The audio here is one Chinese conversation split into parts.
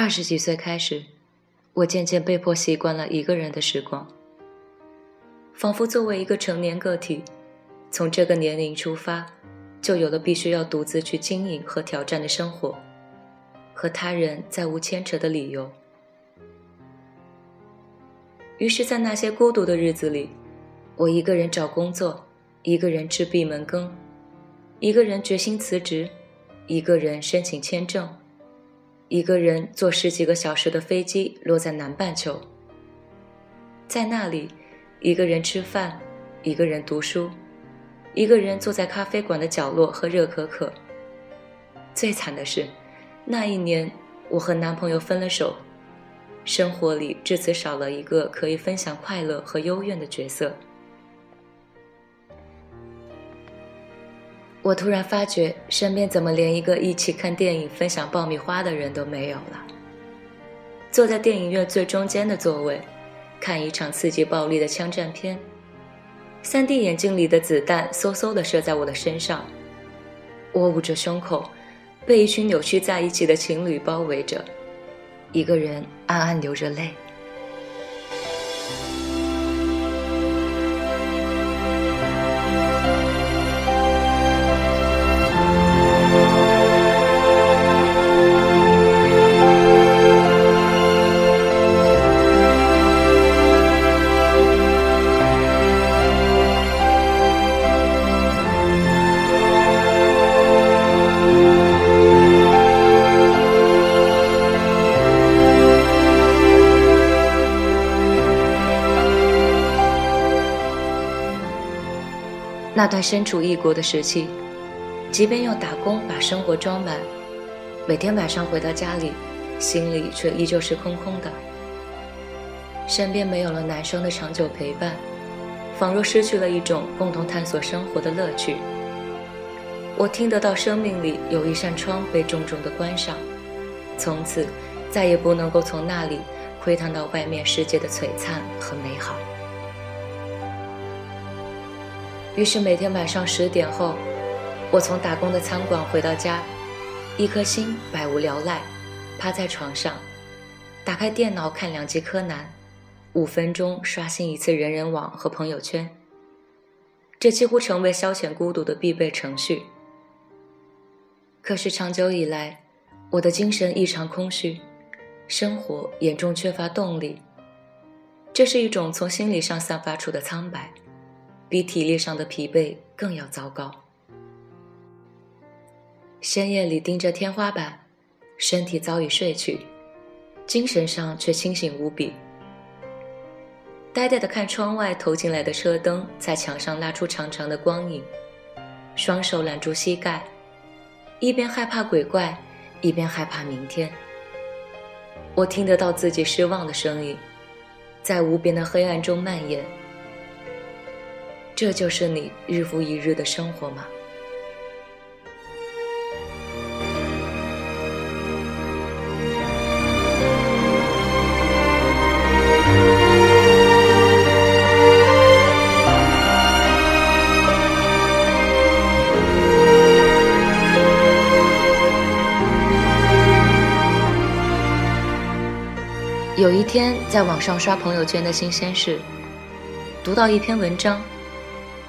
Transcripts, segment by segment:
二十几岁开始，我渐渐被迫习惯了一个人的时光，仿佛作为一个成年个体，从这个年龄出发，就有了必须要独自去经营和挑战的生活，和他人再无牵扯的理由。于是，在那些孤独的日子里，我一个人找工作，一个人吃闭门羹，一个人决心辞职，一个人申请签证。一个人坐十几个小时的飞机落在南半球，在那里，一个人吃饭，一个人读书，一个人坐在咖啡馆的角落喝热可可。最惨的是，那一年我和男朋友分了手，生活里至此少了一个可以分享快乐和幽怨的角色。我突然发觉，身边怎么连一个一起看电影、分享爆米花的人都没有了。坐在电影院最中间的座位，看一场刺激暴力的枪战片，3D 眼镜里的子弹嗖嗖地射在我的身上，我捂着胸口，被一群扭曲在一起的情侣包围着，一个人暗暗流着泪。那段身处异国的时期，即便用打工把生活装满，每天晚上回到家里，心里却依旧是空空的。身边没有了男生的长久陪伴，仿若失去了一种共同探索生活的乐趣。我听得到生命里有一扇窗被重重的关上，从此再也不能够从那里窥探到外面世界的璀璨和美好。于是每天晚上十点后，我从打工的餐馆回到家，一颗心百无聊赖，趴在床上，打开电脑看两集柯南，五分钟刷新一次人人网和朋友圈。这几乎成为消遣孤独的必备程序。可是长久以来，我的精神异常空虚，生活严重缺乏动力。这是一种从心理上散发出的苍白。比体力上的疲惫更要糟糕。深夜里盯着天花板，身体早已睡去，精神上却清醒无比。呆呆地看窗外投进来的车灯在墙上拉出长长的光影，双手揽住膝盖，一边害怕鬼怪，一边害怕明天。我听得到自己失望的声音，在无边的黑暗中蔓延。这就是你日复一日的生活吗？有一天，在网上刷朋友圈的新鲜事，读到一篇文章。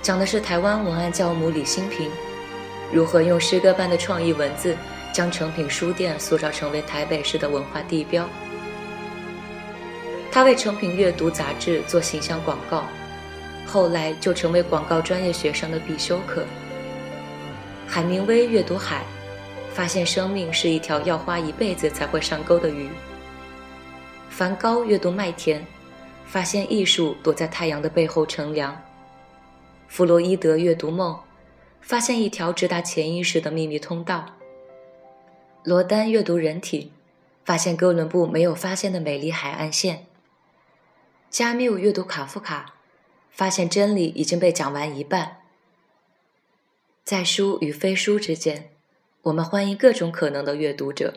讲的是台湾文案教母李新平，如何用诗歌般的创意文字，将诚品书店塑造成为台北市的文化地标。他为诚品阅读杂志做形象广告，后来就成为广告专业学生的必修课。海明威阅读海，发现生命是一条要花一辈子才会上钩的鱼。梵高阅读麦田，发现艺术躲在太阳的背后乘凉。弗洛伊德阅读梦，发现一条直达潜意识的秘密通道。罗丹阅读人体，发现哥伦布没有发现的美丽海岸线。加缪阅读卡夫卡，发现真理已经被讲完一半。在书与非书之间，我们欢迎各种可能的阅读者。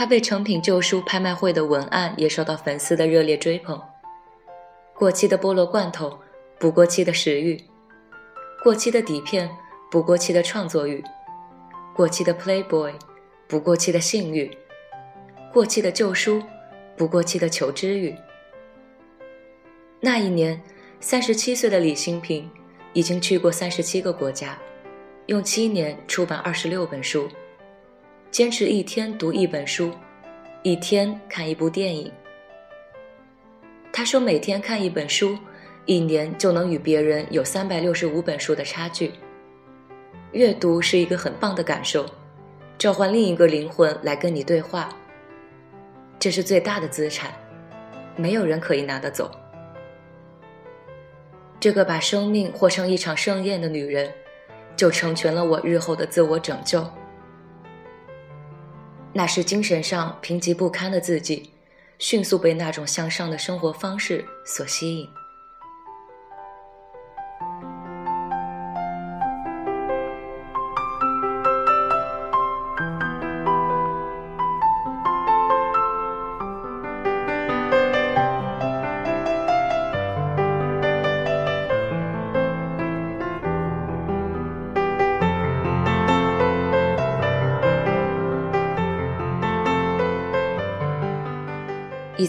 他被成品旧书拍卖会的文案也受到粉丝的热烈追捧。过期的菠萝罐头，不过期的食欲；过期的底片，不过期的创作欲；过期的 Playboy，不过期的性欲；过期的旧书，不过期的求知欲。那一年，三十七岁的李新平已经去过三十七个国家，用七年出版二十六本书。坚持一天读一本书，一天看一部电影。他说，每天看一本书，一年就能与别人有三百六十五本书的差距。阅读是一个很棒的感受，召唤另一个灵魂来跟你对话。这是最大的资产，没有人可以拿得走。这个把生命活成一场盛宴的女人，就成全了我日后的自我拯救。那是精神上贫瘠不堪的自己，迅速被那种向上的生活方式所吸引。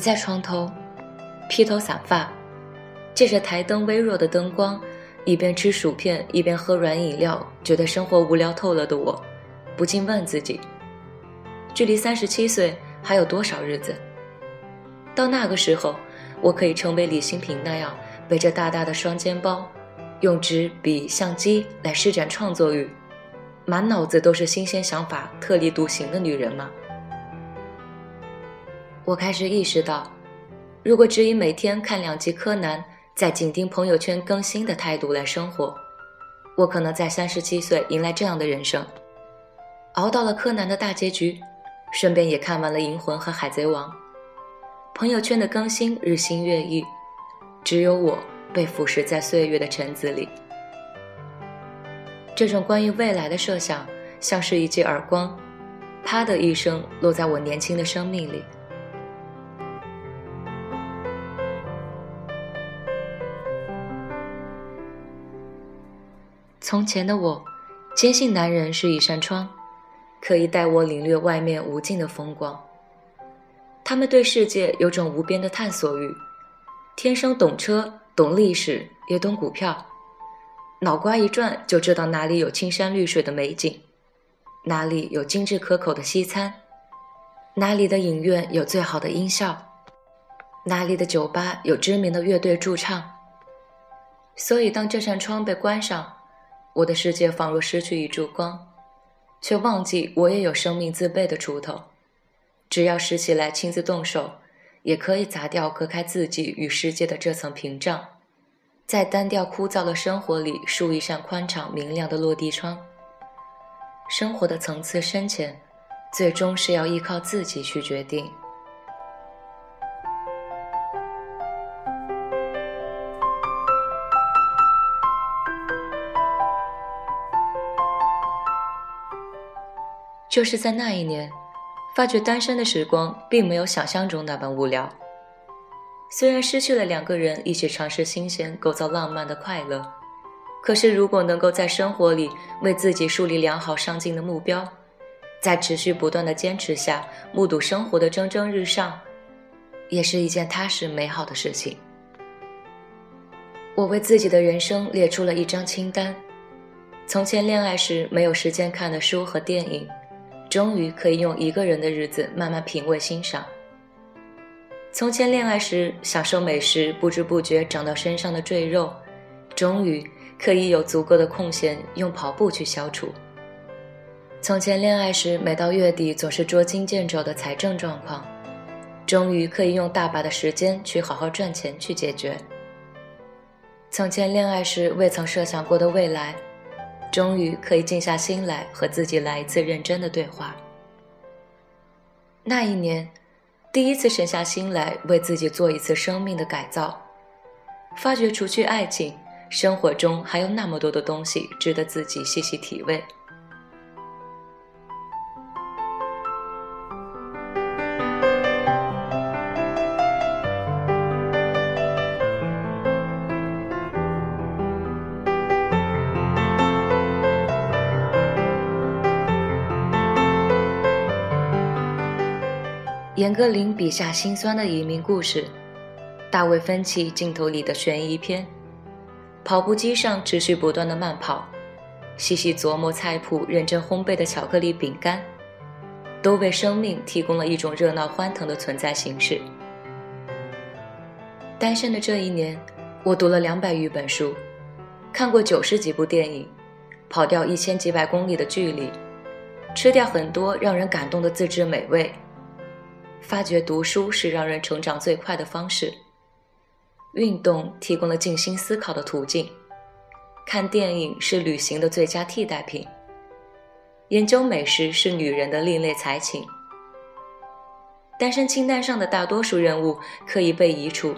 在床头，披头散发，借着台灯微弱的灯光，一边吃薯片一边喝软饮料，觉得生活无聊透了的我，不禁问自己：距离三十七岁还有多少日子？到那个时候，我可以成为李新平那样背着大大的双肩包，用纸笔相机来施展创作欲，满脑子都是新鲜想法、特立独行的女人吗？我开始意识到，如果只以每天看两集柯南，在紧盯朋友圈更新的态度来生活，我可能在三十七岁迎来这样的人生：熬到了柯南的大结局，顺便也看完了《银魂》和《海贼王》，朋友圈的更新日新月异，只有我被腐蚀在岁月的尘子里。这种关于未来的设想，像是一记耳光，啪的一声落在我年轻的生命里。从前的我，坚信男人是一扇窗，可以带我领略外面无尽的风光。他们对世界有种无边的探索欲，天生懂车、懂历史，也懂股票，脑瓜一转就知道哪里有青山绿水的美景，哪里有精致可口的西餐，哪里的影院有最好的音效，哪里的酒吧有知名的乐队驻唱。所以，当这扇窗被关上，我的世界仿若失去一束光，却忘记我也有生命自备的锄头，只要拾起来亲自动手，也可以砸掉隔开自己与世界的这层屏障，在单调枯燥的生活里竖一扇宽敞明亮的落地窗。生活的层次深浅，最终是要依靠自己去决定。就是在那一年，发觉单身的时光并没有想象中那般无聊。虽然失去了两个人一起尝试新鲜、构造浪漫的快乐，可是如果能够在生活里为自己树立良好上进的目标，在持续不断的坚持下，目睹生活的蒸蒸日上，也是一件踏实美好的事情。我为自己的人生列出了一张清单：从前恋爱时没有时间看的书和电影。终于可以用一个人的日子慢慢品味欣赏。从前恋爱时享受美食，不知不觉长到身上的赘肉，终于可以有足够的空闲用跑步去消除。从前恋爱时每到月底总是捉襟见肘的财政状况，终于可以用大把的时间去好好赚钱去解决。从前恋爱时未曾设想过的未来。终于可以静下心来和自己来一次认真的对话。那一年，第一次沉下心来为自己做一次生命的改造，发觉除去爱情，生活中还有那么多的东西值得自己细细体味。严歌苓笔下心酸的移民故事，大卫芬奇镜头里的悬疑片，跑步机上持续不断的慢跑，细细琢磨菜谱、认真烘焙的巧克力饼干，都为生命提供了一种热闹欢腾的存在形式。单身的这一年，我读了两百余本书，看过九十几部电影，跑掉一千几百公里的距离，吃掉很多让人感动的自制美味。发觉读书是让人成长最快的方式，运动提供了静心思考的途径，看电影是旅行的最佳替代品，研究美食是女人的另类才情。单身清单上的大多数任务可以被移除，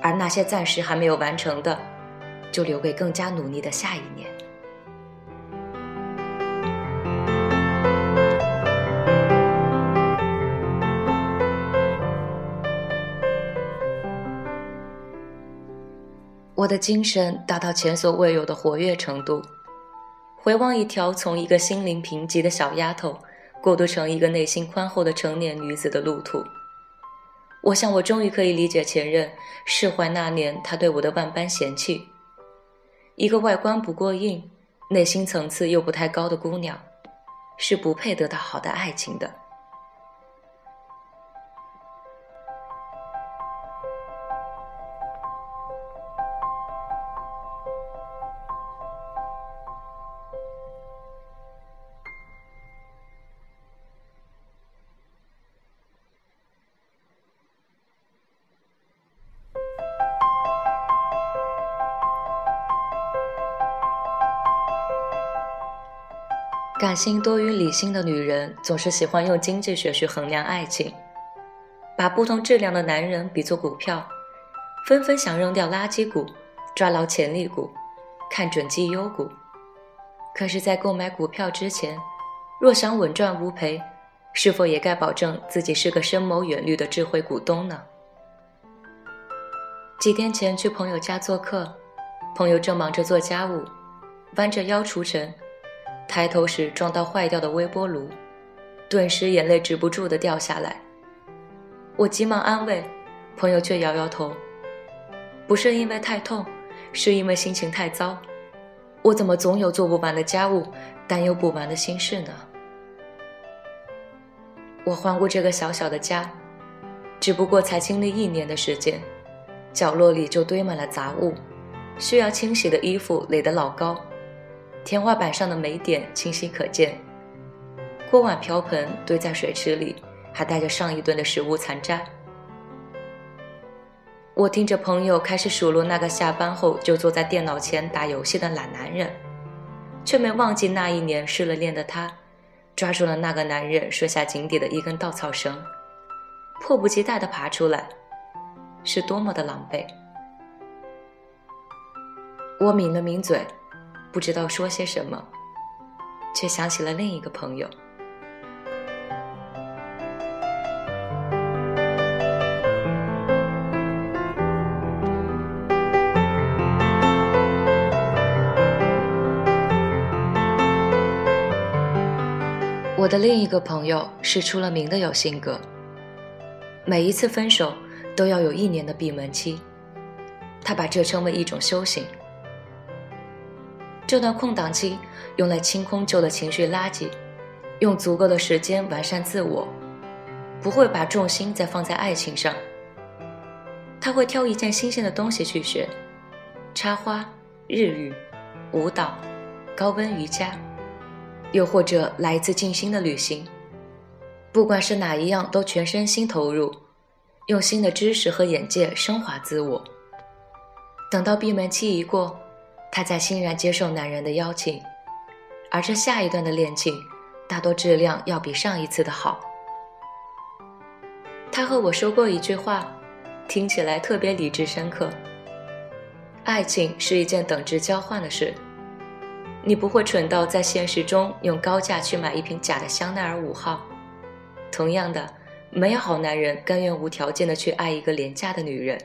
而那些暂时还没有完成的，就留给更加努力的下一年。我的精神达到前所未有的活跃程度。回望一条从一个心灵贫瘠的小丫头过渡成一个内心宽厚的成年女子的路途，我想我终于可以理解前任释怀那年他对我的万般嫌弃。一个外观不过硬、内心层次又不太高的姑娘，是不配得到好的爱情的。感性多于理性的女人总是喜欢用经济学去衡量爱情，把不同质量的男人比作股票，纷纷想扔掉垃圾股，抓牢潜力股，看准绩优股。可是，在购买股票之前，若想稳赚无赔，是否也该保证自己是个深谋远虑的智慧股东呢？几天前去朋友家做客，朋友正忙着做家务，弯着腰出尘。抬头时撞到坏掉的微波炉，顿时眼泪止不住的掉下来。我急忙安慰，朋友却摇摇头：“不是因为太痛，是因为心情太糟。我怎么总有做不完的家务，担忧不完的心事呢？”我环顾这个小小的家，只不过才经历一年的时间，角落里就堆满了杂物，需要清洗的衣服垒得老高。天花板上的霉点清晰可见，锅碗瓢盆堆在水池里，还带着上一顿的食物残渣。我听着朋友开始数落那个下班后就坐在电脑前打游戏的懒男人，却没忘记那一年失了恋的他，抓住了那个男人摔下井底的一根稻草绳，迫不及待地爬出来，是多么的狼狈。我抿了抿嘴。不知道说些什么，却想起了另一个朋友。我的另一个朋友是出了名的有性格，每一次分手都要有一年的闭门期，他把这称为一种修行。这段空档期用来清空旧的情绪垃圾，用足够的时间完善自我，不会把重心再放在爱情上。他会挑一件新鲜的东西去学，插花、日语、舞蹈、高温瑜伽，又或者来一次静心的旅行。不管是哪一样，都全身心投入，用新的知识和眼界升华自我。等到闭门期一过。他在欣然接受男人的邀请，而这下一段的恋情，大多质量要比上一次的好。他和我说过一句话，听起来特别理智深刻。爱情是一件等值交换的事，你不会蠢到在现实中用高价去买一瓶假的香奈儿五号。同样的，没有好男人甘愿无条件的去爱一个廉价的女人。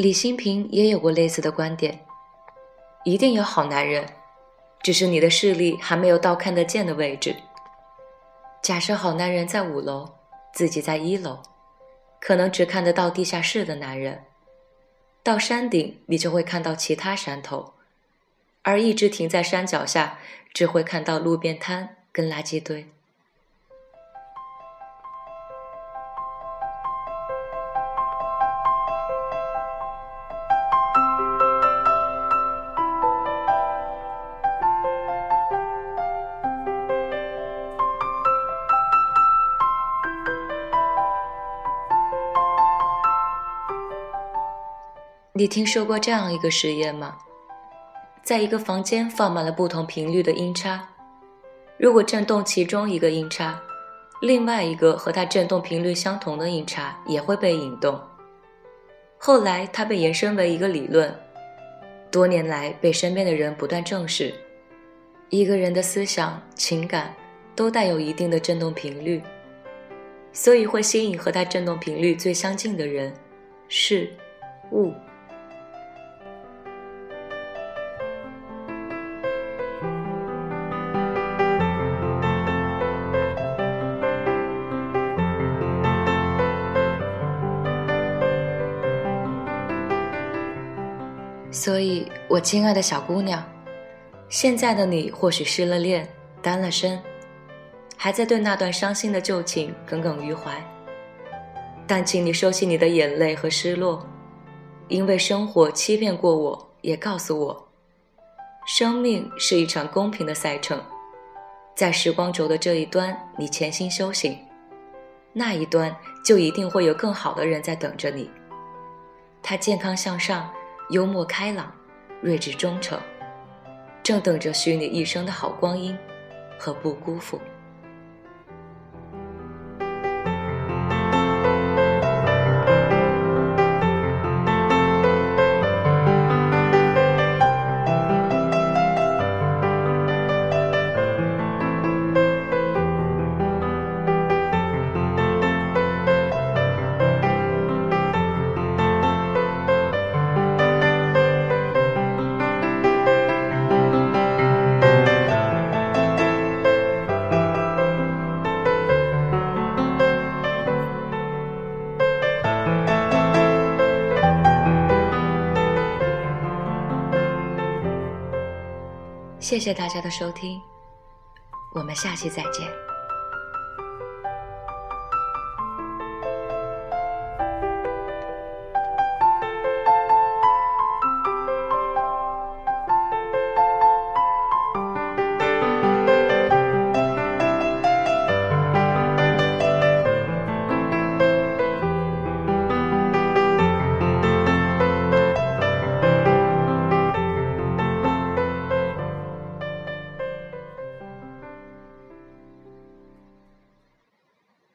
李新平也有过类似的观点：一定有好男人，只是你的视力还没有到看得见的位置。假设好男人在五楼，自己在一楼，可能只看得到地下室的男人。到山顶，你就会看到其他山头，而一直停在山脚下，只会看到路边摊跟垃圾堆。你听说过这样一个实验吗？在一个房间放满了不同频率的音叉，如果振动其中一个音叉，另外一个和它振动频率相同的音叉也会被引动。后来，它被延伸为一个理论，多年来被身边的人不断证实：一个人的思想、情感都带有一定的振动频率，所以会吸引和它振动频率最相近的人、事、物。所以，我亲爱的小姑娘，现在的你或许失了恋、单了身，还在对那段伤心的旧情耿耿于怀。但请你收起你的眼泪和失落，因为生活欺骗过我，也告诉我，生命是一场公平的赛程，在时光轴的这一端，你潜心修行，那一端就一定会有更好的人在等着你。他健康向上。幽默开朗，睿智忠诚，正等着许你一生的好光阴和不辜负。谢谢大家的收听，我们下期再见。